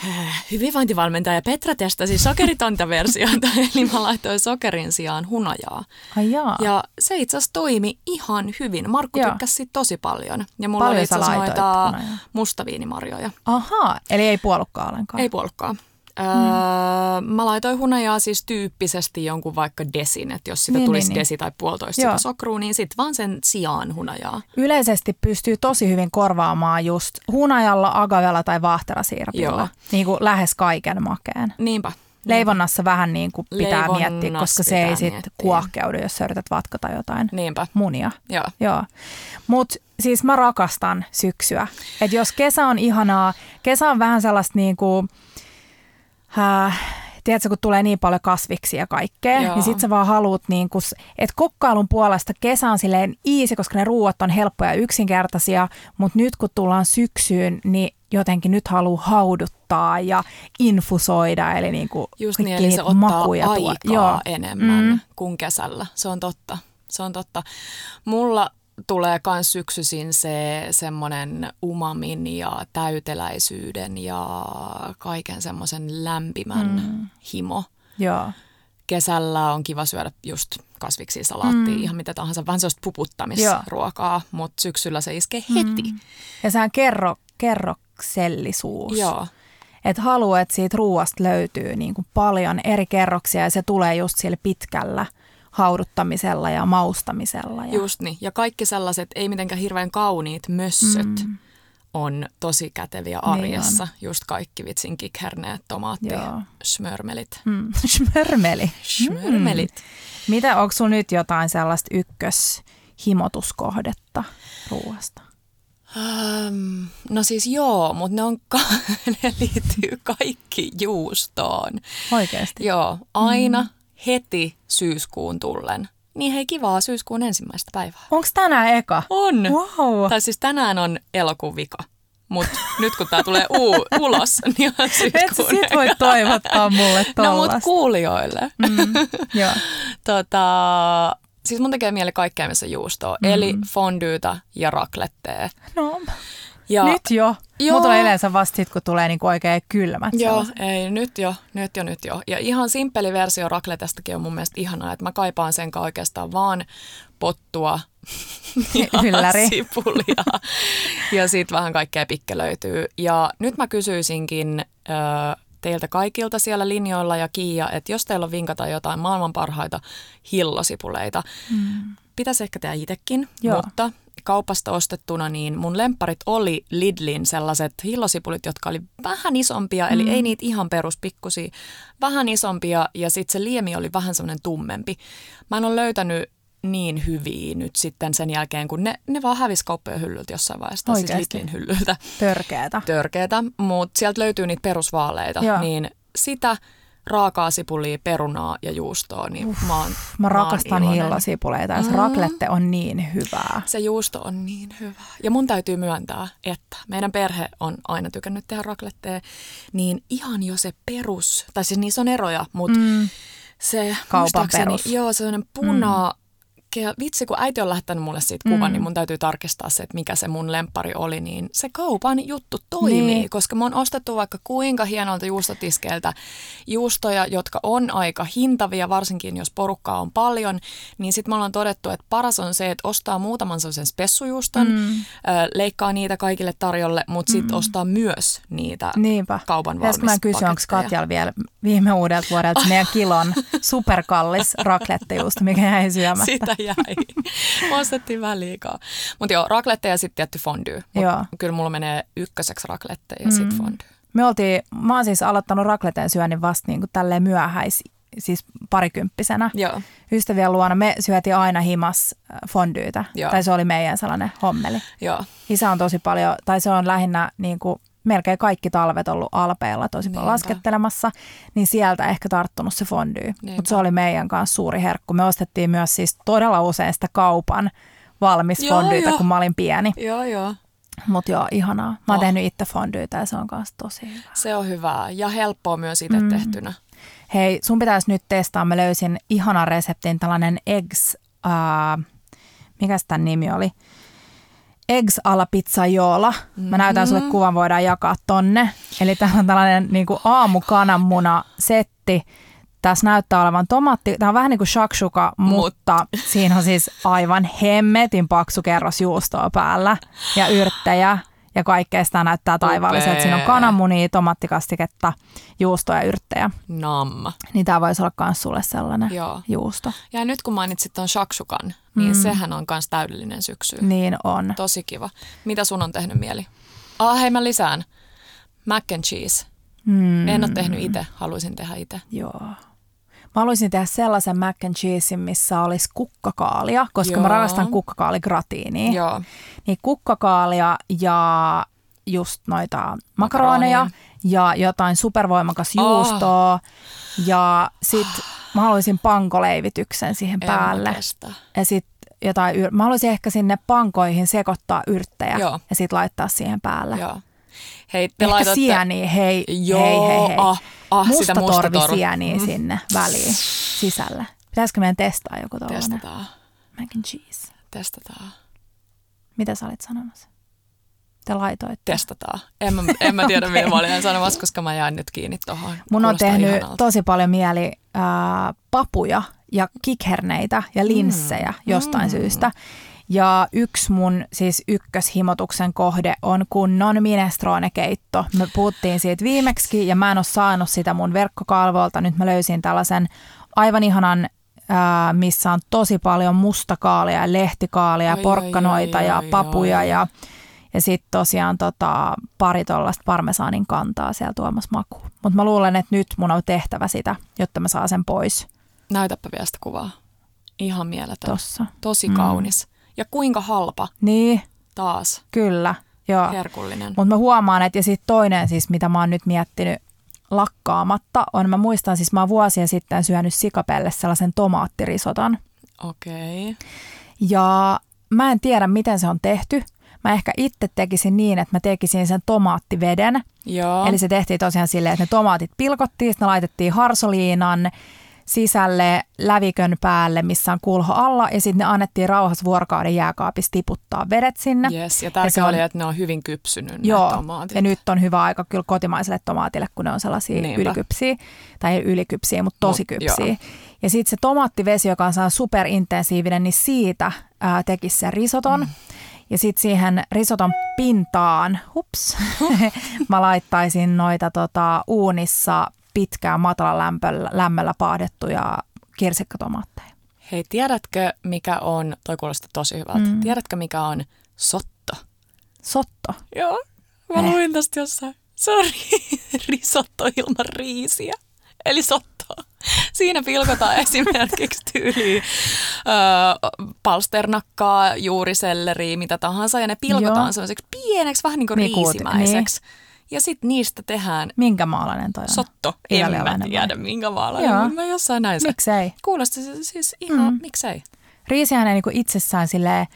äh, hyvinvointivalmentaja Petra testasi sokeritonta versiota, eli mä laitoin sokerin sijaan hunajaa. Ai jaa. Ja se itse asiassa toimi ihan hyvin. Markku Joo. tykkäsi tosi paljon. Ja mulla paljon oli itse asiassa noita mustaviinimarjoja. Ahaa, eli ei puolukkaa ollenkaan. Ei puolukkaa. Öö, mä laitoin hunajaa siis tyyppisesti jonkun vaikka desin, että jos sitä niin, tulisi niin, niin. desi tai puolitoista sitä sokrua, niin sitten vaan sen sijaan hunajaa. Yleisesti pystyy tosi hyvin korvaamaan just hunajalla, agavella tai vaahterasiirapilla, niin kuin lähes kaiken makeen. Niinpä. Leivonnassa vähän niin kuin pitää miettiä, koska se ei sitten kuohkeudu, jos sä yrität vatkata jotain Niinpä. munia. Joo. Joo. Mutta siis mä rakastan syksyä. Et jos kesä on ihanaa, kesä on vähän sellaista niin kuin, äh, tiedätkö, kun tulee niin paljon kasviksia ja kaikkea, Joo. niin sit sä vaan haluut, niin kun, että kokkailun puolesta kesä on silleen easy, koska ne ruuat on helppoja ja yksinkertaisia, mutta nyt kun tullaan syksyyn, niin jotenkin nyt haluaa hauduttaa ja infusoida, eli niin kuin Just niin, eli se ottaa makuja aikaa tuo. Joo. enemmän mm. kuin kesällä. Se on totta. Se on totta. Mulla tulee myös syksyisin se semmoinen umamin ja täyteläisyyden ja kaiken semmoisen lämpimän mm. himo. Joo. Kesällä on kiva syödä just kasviksi, salaattia, mm. ihan mitä tahansa, vähän sellaista puputtamisruokaa, mutta syksyllä se iskee heti. Mm. Ja sehän kerro, kerroksellisuus. Joo. Että haluaa, että siitä ruoasta löytyy niin kuin paljon eri kerroksia ja se tulee just siellä pitkällä – hauduttamisella ja maustamisella. Ja... Just niin. Ja kaikki sellaiset ei mitenkään hirveän kauniit mössöt mm. on tosi käteviä arjessa. Niin Just kaikki vitsin kikherneet, tomaatti, Joo. smörmelit. Mm. Smörmeli. Smörmelit. Mm. Mitä, onko sinulla nyt jotain sellaista ykköshimotuskohdetta ruoasta? Um, no siis joo, mutta ne, on, ne liittyy kaikki juustoon. Oikeasti? Joo, aina mm heti syyskuun tullen. Niin hei, kivaa syyskuun ensimmäistä päivää. Onko tänään eka? On. Wow. Tai siis tänään on elokuun vika. Mutta nyt kun tämä tulee uu, ulos, niin on syyskuun Et sit voi toivottaa mulle tollasta. No mut kuulijoille. Mm, joo. tota, siis mun tekee mieli kaikkea, missä juustoa. Mm. Eli fondyytä ja raklettea. No. Ja, nyt jo. Joo. Mulla tulee yleensä vasta sit, kun tulee niinku oikein kylmät. Joo, sellaiset. ei, nyt jo, nyt jo, nyt jo. Ja ihan simppeli versio rakletestakin on mun mielestä ihanaa, että mä kaipaan sen oikeastaan vaan pottua ja sipulia ja sitten vähän kaikkea pikkelöityy. Ja nyt mä kysyisinkin teiltä kaikilta siellä linjoilla ja Kiia, että jos teillä on vinkata jotain maailman parhaita hillosipuleita, mm. pitäisi ehkä tehdä itsekin, Joo. mutta kaupasta ostettuna, niin mun lemparit oli Lidlin sellaiset hillosipulit, jotka oli vähän isompia, mm. eli ei niitä ihan peruspikkusia, vähän isompia ja sitten se liemi oli vähän semmoinen tummempi. Mä en ole löytänyt niin hyviä nyt sitten sen jälkeen, kun ne, ne vaan hävisi kauppojen hyllyltä jossain vaiheessa, siis Lidlin hyllyltä. Törkeätä. Törkeätä, mutta sieltä löytyy niitä perusvaaleita, Joo. niin sitä – raakaa sipulia, perunaa ja juustoa, niin Uff, mä oon Mä rakastan hillasipuleita ja se mm. raklette on niin hyvää. Se juusto on niin hyvä. Ja mun täytyy myöntää, että meidän perhe on aina tykännyt tehdä rakletteja, niin ihan jo se perus, tai siis niissä on eroja, mutta mm. se kaupan perus. Joo, sellainen puna, mm vitsi, kun äiti on lähettänyt mulle siitä kuvan, mm. niin mun täytyy tarkistaa se, että mikä se mun lempari oli, niin se kaupan juttu toimii, niin. koska mä oon ostettu vaikka kuinka hienolta juustotiskeiltä juustoja, jotka on aika hintavia, varsinkin jos porukkaa on paljon, niin sitten me ollaan todettu, että paras on se, että ostaa muutaman sellaisen spessujuuston, mm. leikkaa niitä kaikille tarjolle, mutta sitten mm. ostaa myös niitä Niinpä. kaupan valmis mä kysyn, onko Katjalla vielä viime uudelta vuodelta meidän kilon superkallis raklettejuusto, mikä jäi syömättä. Sitä jäi. Ostettiin vähän liikaa. Mutta joo, raklette ja sitten tietty fondue. Joo. Kyllä mulla menee ykköseksi raklette ja mm. sitten fondue. Me oltiin, mä oon siis aloittanut rakleteen syönnin vasta niin kuin tälleen myöhäis, siis parikymppisenä Joo. ystävien luona. Me syötiin aina himas äh, fondyytä, Joo. tai se oli meidän sellainen hommeli. Joo. Isä on tosi paljon, tai se on lähinnä niin kuin melkein kaikki talvet ollut alpeilla tosi paljon Niinpä. laskettelemassa, niin sieltä ehkä tarttunut se fondy. Mutta se oli meidän kanssa suuri herkku. Me ostettiin myös siis todella usein sitä kaupan valmis fondyitä, kun mä olin pieni. Joo, joo. Mutta joo, ihanaa. Mä oon oh. tehnyt itse fondyitä ja se on kanssa tosi hyvä. Se on hyvää ja helppoa myös itse mm. tehtynä. Hei, sun pitäisi nyt testaa. Mä löysin ihanan reseptin, tällainen eggs, uh, mikä tämän nimi oli? Eggs alla pizzaiolo. Mä näytän sulle mm-hmm. kuvan, voidaan jakaa tonne. Eli tämä on tällainen niin kuin aamukananmuna setti. Tässä näyttää olevan tomaatti. Tämä on vähän niin kuin shakshuka, mutta siinä on siis aivan hemmetin paksu kerros juustoa päällä ja yrttejä ja kaikkea sitä näyttää taivaallisesti. Siinä on kananmunia, tomattikastiketta, juustoa ja yrttejä. Namma. Niin tämä voisi olla myös sulle sellainen Joo. juusto. Ja nyt kun mainitsit tuon shakshukan, niin mm. sehän on myös täydellinen syksy. Niin on. Tosi kiva. Mitä sun on tehnyt mieli? Ah, hei mä lisään. Mac and cheese. Mm. En ole tehnyt itse, haluaisin tehdä itse. Joo. Mä haluaisin tehdä sellaisen mac and cheesein, missä olisi kukkakaalia, koska Joo. mä rakastan kukkakaaligratiiniä. Joo. Niin kukkakaalia ja just noita makaroneja ja jotain supervoimakas juustoa. Oh. Ja sit mä haluaisin pankoleivityksen siihen en päälle. Ja sit jotain, mä haluaisin ehkä sinne pankoihin sekoittaa yrttejä Joo. ja sit laittaa siihen päälle. Joo. Hei, te Ehkä laitatte... sieniä, hei, Joo, hei, hei, hei. Ah, ah, musta sitä musta mm. sinne väliin sisälle. Pitäisikö meidän testaa joku tollainen? Testataan. Mac and cheese. Testataan. Mitä sä olit sanomassa? Te laitoitte. Testataan. En mä, en mä tiedä, okay. mitä mä olin sanomassa, koska mä jäin nyt kiinni tuohon. Mun on tehnyt ihanalta. tosi paljon mieli äh, papuja ja kikherneitä ja linssejä mm. jostain mm. syystä. Ja yksi mun siis ykköshimotuksen kohde on kunnon minestrone-keitto. Me puhuttiin siitä viimeksi ja mä en ole saanut sitä mun verkkokalvolta. Nyt mä löysin tällaisen aivan ihanan ää, missä on tosi paljon mustakaalia ja lehtikaalia, oi, porkkanoita oi, oi, ja papuja oi. ja, ja sitten tosiaan tota, pari tuollaista parmesaanin kantaa siellä tuomassa makuun. Mutta mä luulen, että nyt mun on tehtävä sitä, jotta mä saan sen pois. Näytäpä vielä sitä kuvaa. Ihan mieletön. Tossa. Tosi mm. Ja kuinka halpa. Niin. Taas. Kyllä. Joo. Herkullinen. Mutta mä huomaan, että ja sitten toinen siis, mitä mä oon nyt miettinyt lakkaamatta, on, mä muistan siis, mä oon vuosia sitten syönyt sikapelle sellaisen tomaattirisoton. Okei. Okay. Ja mä en tiedä, miten se on tehty. Mä ehkä itse tekisin niin, että mä tekisin sen tomaattiveden. Joo. Eli se tehtiin tosiaan silleen, että ne tomaatit pilkottiin, sitten ne laitettiin harsoliinan, sisälle lävikön päälle, missä on kulho alla, ja sitten ne annettiin rauhassa vuorokauden jääkaapissa tiputtaa vedet sinne. Yes, ja tärkeää oli, että ne on hyvin kypsynyt Joo, tomaatit. ja nyt on hyvä aika kyllä kotimaiselle tomaatille, kun ne on sellaisia Niinpä. ylikypsiä, tai ylikypsiä, mutta tosi kypsiä. Joo. Ja sitten se tomaattivesi, joka on superintensiivinen, niin siitä ää, tekisi sen risoton. Mm. Ja sitten siihen risoton pintaan, hups, mä laittaisin noita tota, uunissa pitkään matala lämpöllä, lämmöllä paadettuja kirsikkatomaatteja. Hei, tiedätkö mikä on, toi kuulostaa tosi hyvältä, mm. tiedätkö mikä on sotto? Sotto? Joo, mä eh. luin tästä jossain. Se on risotto ilman riisiä, eli sotto. Siinä pilkotaan esimerkiksi tyyliin ö, palsternakkaa, juuriselleriä, mitä tahansa, ja ne pilkotaan sellaiseksi pieneksi, vähän niin kuin niin riisimäiseksi. Niin. Ja sitten niistä tehdään... Minkä maalainen toi on? Sotto. En mä tiedä minkä maalainen, mutta mä jossain näin Miksei? Kuulostaa siis ihan, mm. miksei? Riisihän ei niinku itsessään silleen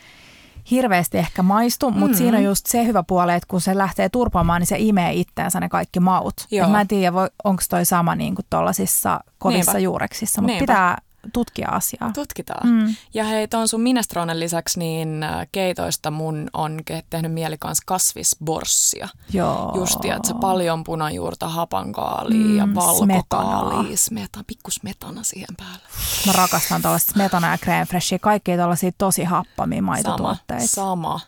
hirveästi ehkä maistu, mutta mm. siinä on just se hyvä puoli, että kun se lähtee turpaamaan, niin se imee itteensä ne kaikki maut. Mä en tiedä, onko toi sama niin kuin tuollaisissa kovissa Niinpä. juureksissa, mutta pitää tutkia asiaa. Tutkitaan. Mm. Ja hei, tuon sun minestronen lisäksi niin äh, keitoista mun on tehnyt mieli kanssa kasvisborssia. Joo. Justi, että se paljon punajuurta, hapankaalia mm, ja valkokaalia, smeta, pikku smetana siihen päälle. Mä rakastan tuollaista smetana ja creme freshia, kaikkia tuollaisia tosi happamia maitotuotteita. Sama,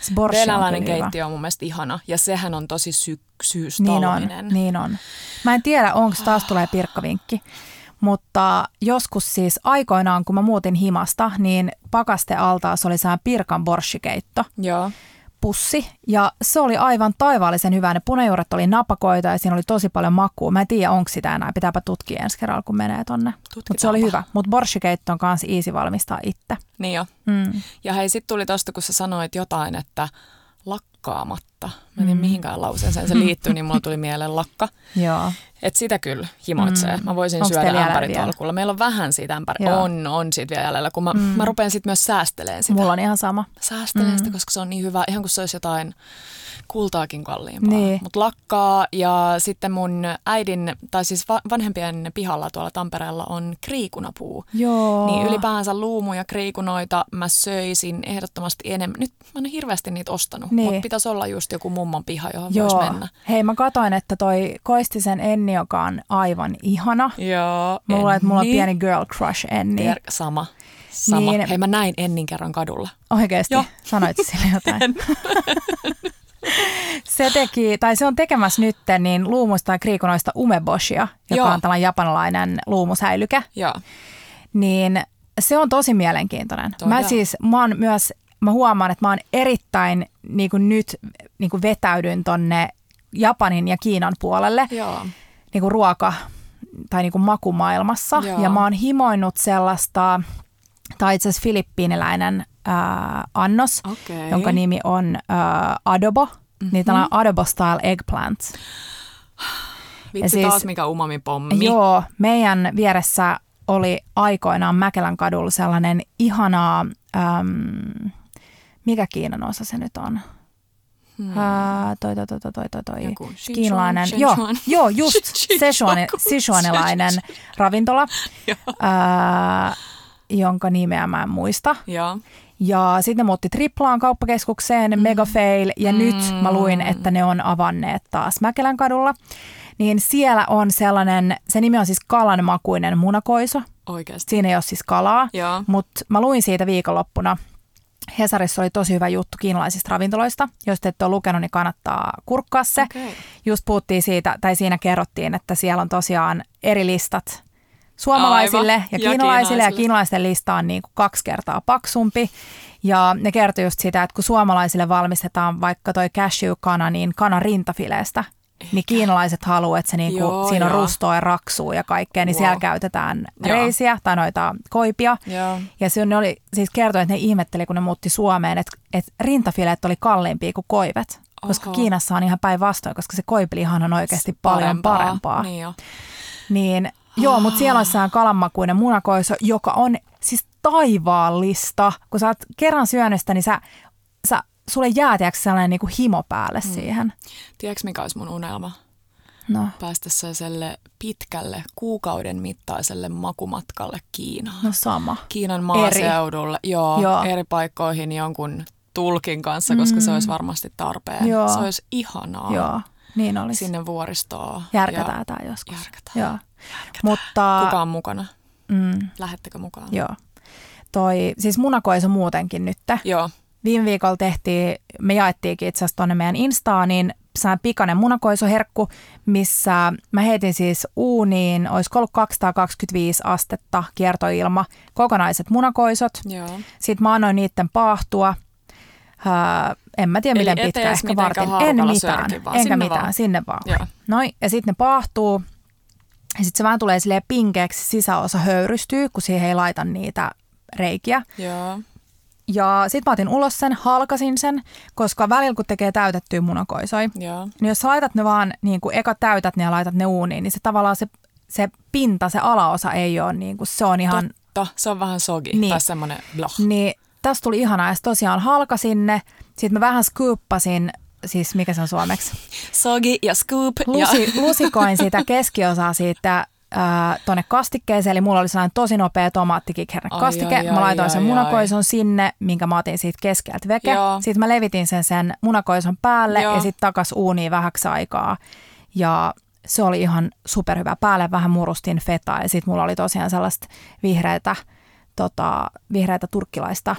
sama. Venäläinen keittiö on mun mielestä ihana ja sehän on tosi syksyystaloinen. Niin on, niin on. Mä en tiedä, onko taas tulee pirkkavinkki. Mutta joskus siis aikoinaan, kun mä muutin himasta, niin pakastealtaas oli sehän Pirkan borshikeitto. Joo. Pussi. Ja se oli aivan taivaallisen hyvä. Ne punajuuret oli napakoita ja siinä oli tosi paljon makua. Mä en tiedä, onko sitä enää. Pitääpä tutkia ensi kerralla, kun menee tonne. Mutta se oli hyvä. Mutta borshikeitto on kanssa easy valmistaa itse. Niin jo. Mm. Ja hei, sitten tuli tosta, kun sä sanoit jotain, että lakkaamatta. Mä en tiedä, mm. mihinkään lauseeseen se liittyy, niin mulla tuli mieleen lakka. Joo. Et sitä kyllä himoitsee. Mm. Mä voisin Onks syödä ämpäritolkulla. Meillä on vähän siitä ämpäri. On, on siitä vielä jäljellä, kun mä, mm. mä rupean sitten myös säästelemään sitä. Mulla on ihan sama. Säästelen mm. sitä, koska se on niin hyvä. Ihan kuin se olisi jotain kultaakin kalliimpaa. Niin. Mutta lakkaa ja sitten mun äidin, tai siis vanhempien pihalla tuolla Tampereella on kriikunapuu. Joo. Niin ylipäänsä luumuja, kriikunoita mä söisin ehdottomasti enemmän. Nyt mä en ole hirveästi niitä ostanut, niin. mutta pitäisi olla just joku mummon piha, johon Joo. voisi mennä. Hei mä katoin, että toi Koistisen Enni, joka on aivan ihana. Joo. Mulla, että mulla on pieni girl crush Enni. Tier, sama. Sama. Niin, Hei mä näin Ennin kerran kadulla. Oikeesti? Joo. Sanoit sille jotain? se teki, tai se on tekemässä nyt niin luumusta ja kriikonoista umeboshia, joka Joo. on tällainen japanilainen luumusäilyke. Joo. Niin se on tosi mielenkiintoinen. Todella. Mä siis, mä oon myös, mä huomaan, että mä oon erittäin niin kuin nyt niin kuin vetäydyn tonne Japanin ja Kiinan puolelle. Joo. Niin kuin ruoka- tai niin kuin makumaailmassa. Joo. Ja mä oon himoinut sellaista, tai itse asiassa filippiiniläinen äh, annos, okay. jonka nimi on äh, adobo. Mm-hmm. Niin tällainen adobo style eggplant. Vitsi siis, taas mikä umami pommi. Joo, meidän vieressä oli aikoinaan Mäkelän kadulla sellainen ihana, äm, mikä Kiinan osa se nyt on? Hmm. Uh, toi, toi, toi, toi, toi, toi. Joku kiinalainen, joo, joo, just Sichuan, Sichuanilainen ravintola, uh, jonka nimeä mä en muista. Ja, ja sitten ne muutti Triplaan kauppakeskukseen, mm. mega fail, ja mm. nyt mä luin, että ne on avanneet taas Mäkelän kadulla niin siellä on sellainen, se nimi on siis kalanmakuinen munakoiso. Oikeasti. Siinä ei ole siis kalaa, mutta mä luin siitä viikonloppuna. Hesarissa oli tosi hyvä juttu kiinalaisista ravintoloista. Jos te ette ole lukenut, niin kannattaa kurkkaa se. Okay. Just puhuttiin siitä, tai siinä kerrottiin, että siellä on tosiaan eri listat suomalaisille Aivan. ja kiinalaisille, ja kiinalaisten lista on niin kuin kaksi kertaa paksumpi. Ja ne kertoi just sitä, että kun suomalaisille valmistetaan vaikka toi cashew-kana, niin kanan rintafileestä – Eikä. niin kiinalaiset haluaa, että se niinku, joo, siinä on joo. rustoa ja raksua ja kaikkea, niin wow. siellä käytetään joo. reisiä tai noita koipia. Joo. Ja se oli, siis kertoi, että ne ihmetteli, kun ne muutti Suomeen, että, että rintafileet oli kalliimpia kuin koivet. Oho. Koska Kiinassa on ihan päinvastoin, koska se koipilihan on oikeasti paljon parempaa. parempaa. Niin, jo. niin Joo, mutta siellä on sehän kalanmakuinen munakoiso, joka on siis taivaallista. Kun sä oot kerran syönyt sitä, niin sä, sä sulle jää tiedätkö, sellainen niin kuin himo päälle mm. siihen. Tiedätkö mikä olisi mun unelma? No. Päästä sellaiselle pitkälle kuukauden mittaiselle makumatkalle Kiinaan. No sama. Kiinan maaseudulle, eri. Joo, Joo, eri paikkoihin jonkun tulkin kanssa, koska mm. se olisi varmasti tarpeen. Joo. Se olisi ihanaa. Joo, niin olisi. Sinne vuoristoon. Järkätään ja... tämä joskus. Järkätään. Joo. Järkätään. Mutta... Kuka on mukana? Mm. Lähettekö mukaan? Joo. Toi, siis munakoiso muutenkin nyt. Joo viime viikolla tehtiin, me jaettiinkin itse asiassa tuonne meidän Instaan, niin saan pikainen munakoisoherkku, missä mä heitin siis uuniin, olisi ollut 225 astetta kiertoilma, kokonaiset munakoisot. Joo. Sitten mä annoin niiden paahtua. Uh, en mä tiedä, Eli miten pitkä, ehkä vartin. En mitään, vaan enkä mitään, vaan. sinne vaan. Joo. Noin, ja sitten ne paahtuu. Ja sitten se vähän tulee silleen pinkeäksi, sisäosa höyrystyy, kun siihen ei laita niitä reikiä. Joo. Ja sitten mä otin ulos sen, halkasin sen, koska välillä kun tekee täytettyä munakoisoi, Joo. niin jos sä laitat ne vaan, niin kuin eka täytät ne ja laitat ne uuniin, niin se tavallaan se, se pinta, se alaosa ei ole niin kuin, se on ihan... Totta, se on vähän sogi niin. tai semmoinen blah. Niin, tästä tuli ihanaa ja tosiaan halkasin ne, sitten mä vähän scooppasin siis mikä se on suomeksi? Sogi ja scoop. Lusi, ja. Lusikoin sitä keskiosaa siitä äh, tuonne kastikkeeseen, eli mulla oli sellainen tosi nopea tomaattikekherne kastike. Ai, ai, mä laitoin ai, sen ai, munakoison ai. sinne, minkä mä otin siitä keskeltä veke. Joo. Sitten mä levitin sen sen munakoison päälle Joo. ja sitten takas uuniin vähäksi aikaa. Ja se oli ihan superhyvä. Päälle vähän murustin fetaa ja sitten mulla oli tosiaan sellaista vihreätä, tota, vihreätä turkkilaista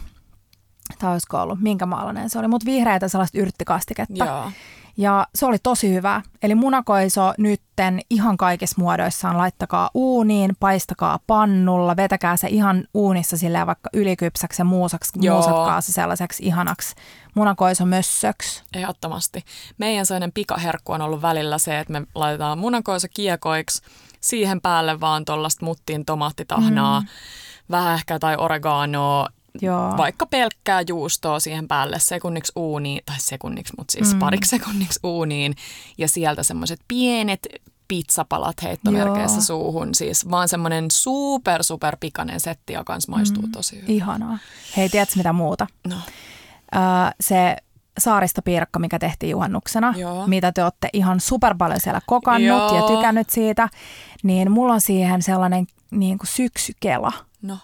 tai olisiko ollut, minkä maalainen se oli, mutta vihreätä sellaista yrttikastiketta. Joo. Ja se oli tosi hyvä. Eli munakoiso nytten ihan kaikissa muodoissaan laittakaa uuniin, paistakaa pannulla, vetäkää se ihan uunissa silleen vaikka ylikypsäksi ja muusaksi, Joo. muusatkaa se sellaiseksi ihanaksi munakoiso mössöksi. Ehdottomasti. Meidän sellainen pikaherkku on ollut välillä se, että me laitetaan munakoiso kiekoiksi, siihen päälle vaan tuollaista muttiin tomaattitahnaa, mm. vähän ehkä tai oreganoa Joo. vaikka pelkkää juustoa siihen päälle sekunniksi uuniin, tai sekunniksi, mutta siis mm. pariksi sekunniksi uuniin, ja sieltä semmoiset pienet pizzapalat heittomerkeissä Joo. suuhun. Siis vaan semmoinen super, super pikainen setti, joka kans maistuu mm. tosi hyvin. Ihanaa. Hei, tiedätkö mitä muuta? No. Öö, se saaristopiirakka, mikä tehtiin juhannuksena, Joo. mitä te olette ihan super paljon siellä kokannut Joo. ja tykännyt siitä, niin mulla on siihen sellainen niin kuin syksykela. No.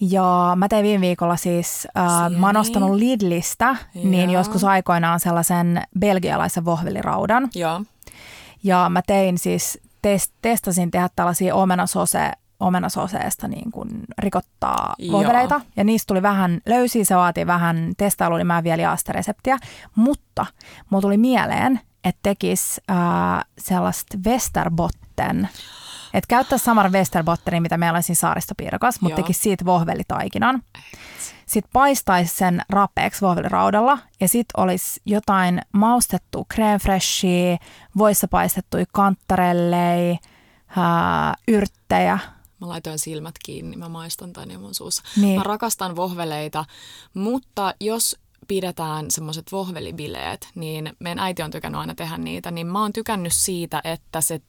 Ja mä tein viime viikolla siis, äh, mä oon ostanut Lidlistä, Joo. niin joskus aikoinaan sellaisen belgialaisen vohveliraudan. Joo. Ja mä tein siis, test, testasin tehdä tällaisia omenasose omenasoseesta niin kuin rikottaa vohveleita. Ja niistä tuli vähän löysiä, se vaatii vähän testailua, niin mä en vielä jaa sitä reseptiä. Mutta mulla tuli mieleen, että tekisi äh, sellaista Westerbotten. Että käyttää saman Westerbottenin, mitä meillä on siinä saaristopiirakas, mutta tekisi siitä vohvelitaikinan. Sitten paistaisi sen rapeeksi vohveliraudalla ja sitten olisi jotain maustettua creme freshia, voissa paistettuja kantarellei, ää, yrttejä. Mä laitoin silmät kiinni, mä maistan tän mun suussa. Niin. Mä rakastan vohveleita, mutta jos pidetään semmoiset vohvelibileet, niin meidän äiti on tykännyt aina tehdä niitä, niin mä oon tykännyt siitä, että se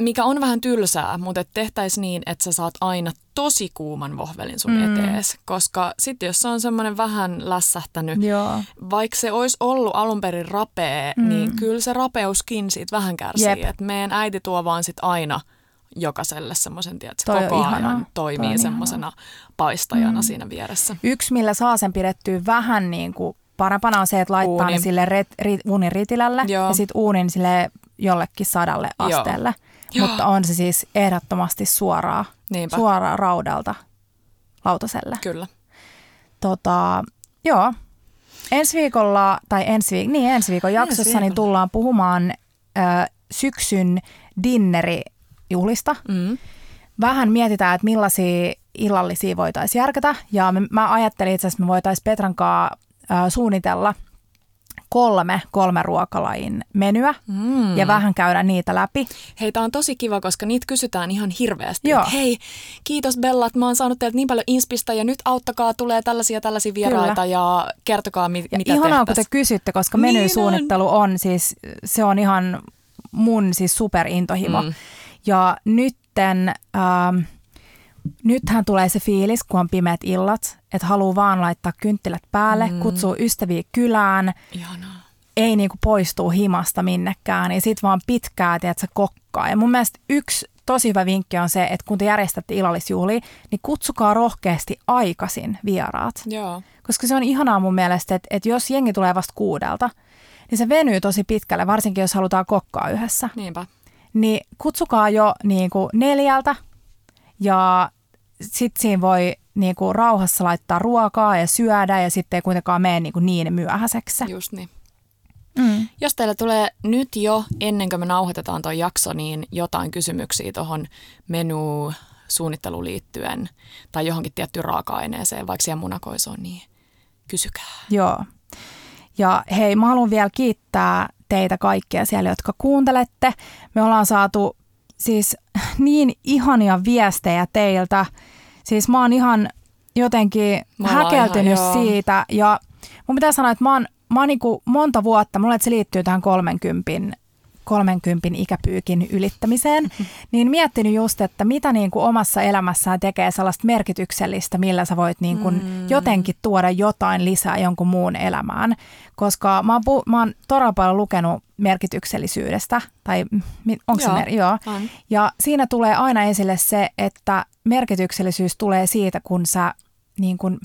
mikä on vähän tylsää, mutta tehtäisiin niin, että sä saat aina tosi kuuman vohvelin sun mm. etees. Koska sitten jos se on semmoinen vähän lässähtänyt, Joo. vaikka se olisi ollut alun perin rapea, mm. niin kyllä se rapeuskin siitä vähän kärsii. että meidän äiti tuo vaan sit aina jokaiselle semmoisen, että se koko ajan ihanaa. toimii semmoisena paistajana mm. siinä vieressä. Yksi, millä saa sen pidettyä vähän niin kuin parempana on se, että laittaa Uuni. ne sille ret, rit, uunin ritilälle Joo. ja sitten uunin sille jollekin sadalle asteelle. Joo. Joo. mutta on se siis ehdottomasti suoraa, Niinpä. suoraa raudalta lautaselle. Kyllä. Tota, joo. Ensi viikolla, tai ensi, viik- niin, ensi viikon jaksossa ensi niin tullaan puhumaan ö, syksyn dinnerijuhlista. Mm. Vähän mietitään, että millaisia illallisia voitaisiin järkätä. Ja me, mä ajattelin itse asiassa, että me voitaisiin Petran kanssa suunnitella – kolme kolme ruokalajin menyä mm. ja vähän käydä niitä läpi. Hei, tämä on tosi kiva, koska niitä kysytään ihan hirveästi. Joo. Et, hei, kiitos Bella, että mä oon saanut teiltä niin paljon inspistä ja nyt auttakaa, tulee tällaisia tällaisia vieraita Kyllä. ja kertokaa, mi- ja mitä Ihanaa, kun te kysytte, koska niin menysuunnittelu on. on siis, se on ihan mun siis superintohimo. Mm. Ja nytten... Ähm, nythän tulee se fiilis, kun on pimeät illat, että haluaa vaan laittaa kynttilät päälle, mm. kutsuu ystäviä kylään. Ihanaa. Ei niinku poistuu himasta minnekään ja sit vaan pitkää, tiedätkö, kokkaa. Ja mun mielestä yksi tosi hyvä vinkki on se, että kun te järjestätte illallisjuhlia, niin kutsukaa rohkeasti aikaisin vieraat. Joo. Koska se on ihanaa mun mielestä, että, että jos jengi tulee vasta kuudelta, niin se venyy tosi pitkälle, varsinkin jos halutaan kokkaa yhdessä. Niinpä. Niin kutsukaa jo niin kuin neljältä ja sitten siinä voi niin kuin rauhassa laittaa ruokaa ja syödä ja sitten ei kuitenkaan mene niin, kuin niin myöhäiseksi. Just niin. Mm. Jos teillä tulee nyt jo, ennen kuin me nauhoitetaan tuo jakso, niin jotain kysymyksiä tuohon menu suunnitteluun liittyen tai johonkin tiettyyn raaka-aineeseen, vaikka siellä munakoissa on, niin kysykää. Joo. Ja hei, mä haluan vielä kiittää teitä kaikkia siellä, jotka kuuntelette. Me ollaan saatu siis niin ihania viestejä teiltä. Siis mä oon ihan jotenkin häkeltynyt ihan, siitä. Ja mun pitää sanoa, että mä oon, mä oon niin monta vuotta, mulle se liittyy tähän 30 30 ikäpyykin ylittämiseen, niin miettinyt just, että mitä niin kuin omassa elämässään tekee sellaista merkityksellistä, millä sä voit niin kuin mm. jotenkin tuoda jotain lisää jonkun muun elämään. Koska mä oon, pu- mä oon todella paljon lukenut merkityksellisyydestä, tai onko se mer- joo. Ja siinä tulee aina esille se, että merkityksellisyys tulee siitä, kun sä niin kuin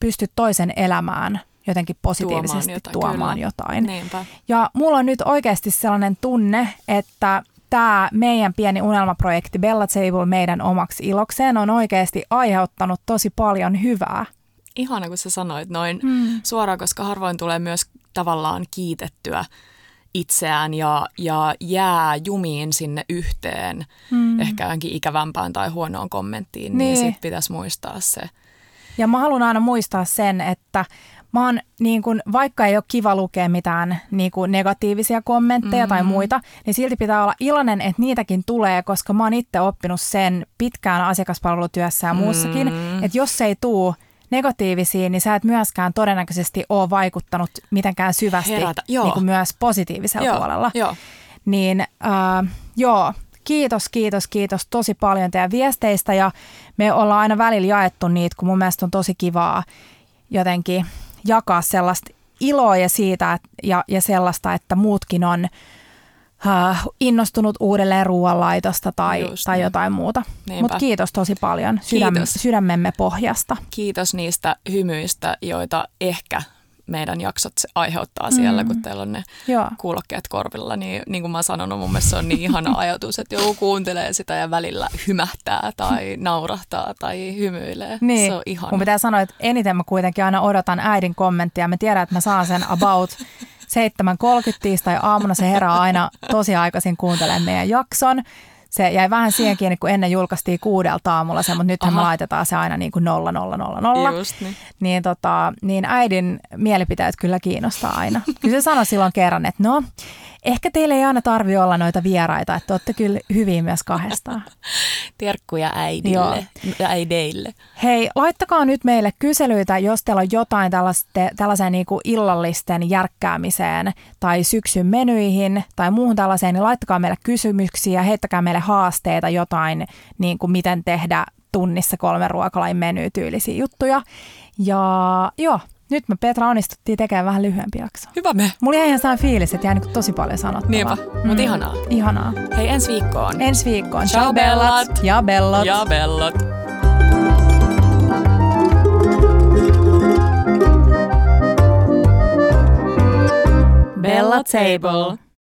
pystyt toisen elämään – jotenkin positiivisesti tuomaan jotain. Tuomaan jotain. Ja mulla on nyt oikeasti sellainen tunne, että tämä meidän pieni unelmaprojekti Bella Table meidän omaksi ilokseen on oikeasti aiheuttanut tosi paljon hyvää. Ihana, kun sä sanoit noin hmm. suoraan, koska harvoin tulee myös tavallaan kiitettyä itseään ja, ja jää jumiin sinne yhteen, hmm. ehkä johonkin ikävämpään tai huonoon kommenttiin, niin, niin sitten pitäisi muistaa se. Ja mä haluan aina muistaa sen, että mä oon, niin kun, vaikka ei ole kiva lukea mitään niin kun negatiivisia kommentteja mm-hmm. tai muita, niin silti pitää olla iloinen, että niitäkin tulee, koska mä oon itse oppinut sen pitkään asiakaspalvelutyössä ja muussakin, mm-hmm. että jos se ei tuu negatiivisiin, niin sä et myöskään todennäköisesti ole vaikuttanut mitenkään syvästi niin kuin myös positiivisella joo. puolella. Joo. Niin äh, joo, kiitos, kiitos, kiitos tosi paljon teidän viesteistä ja me ollaan aina välillä jaettu niitä, kun mun mielestä on tosi kivaa jotenkin jakaa sellaista iloa ja siitä ja, ja sellaista, että muutkin on uh, innostunut uudelleen ruoanlaitosta tai, tai jotain muuta. Mutta kiitos tosi paljon sydäm, kiitos. sydämemme pohjasta. Kiitos niistä hymyistä, joita ehkä meidän jaksot se aiheuttaa siellä, mm. kun teillä on ne Joo. kuulokkeet korvilla. Niin, niin kuin mä oon sanonut, mun mielestä se on niin ihana ajatus, että joku kuuntelee sitä ja välillä hymähtää tai naurahtaa tai hymyilee. Niin. Se on ihana. Mun pitää sanoa, että eniten mä kuitenkin aina odotan äidin kommenttia. Mä tiedän, että mä saan sen about 7.30 tiistai aamuna. Se herää aina tosi aikaisin kuuntelemaan meidän jakson se jäi vähän siihen kiinni, kun ennen julkaistiin kuudelta aamulla se, mutta nythän Aha. me laitetaan se aina niin kuin nolla, nolla, nolla, nolla. Just niin. Niin, tota, niin äidin mielipiteet kyllä kiinnostaa aina. Kyllä se sanoi silloin kerran, että no, ehkä teille ei aina tarvi olla noita vieraita, että olette kyllä hyviä myös kahdestaan. Terkkuja äidille ja äideille. Hei, laittakaa nyt meille kyselyitä, jos teillä on jotain tällaiseen niin kuin illallisten järkkäämiseen tai syksyn menyihin tai muuhun tällaiseen, niin laittakaa meille kysymyksiä, heittäkää meille haasteita, jotain, niin kuin miten tehdä tunnissa kolme ruokalain menyä tyylisiä juttuja. Ja joo, nyt me Petra onnistuttiin tekemään vähän lyhyempi jakso. Hyvä me. Mulla jäi ihan sellainen fiilis, että jäi niin tosi paljon sanottavaa. Niinpä, mm. mutta ihanaa. Ihanaa. Hei ensi viikkoon. Ensi viikkoon. Ciao, Ciao bellat. Ja bellot. Ja bellot. Bella Table.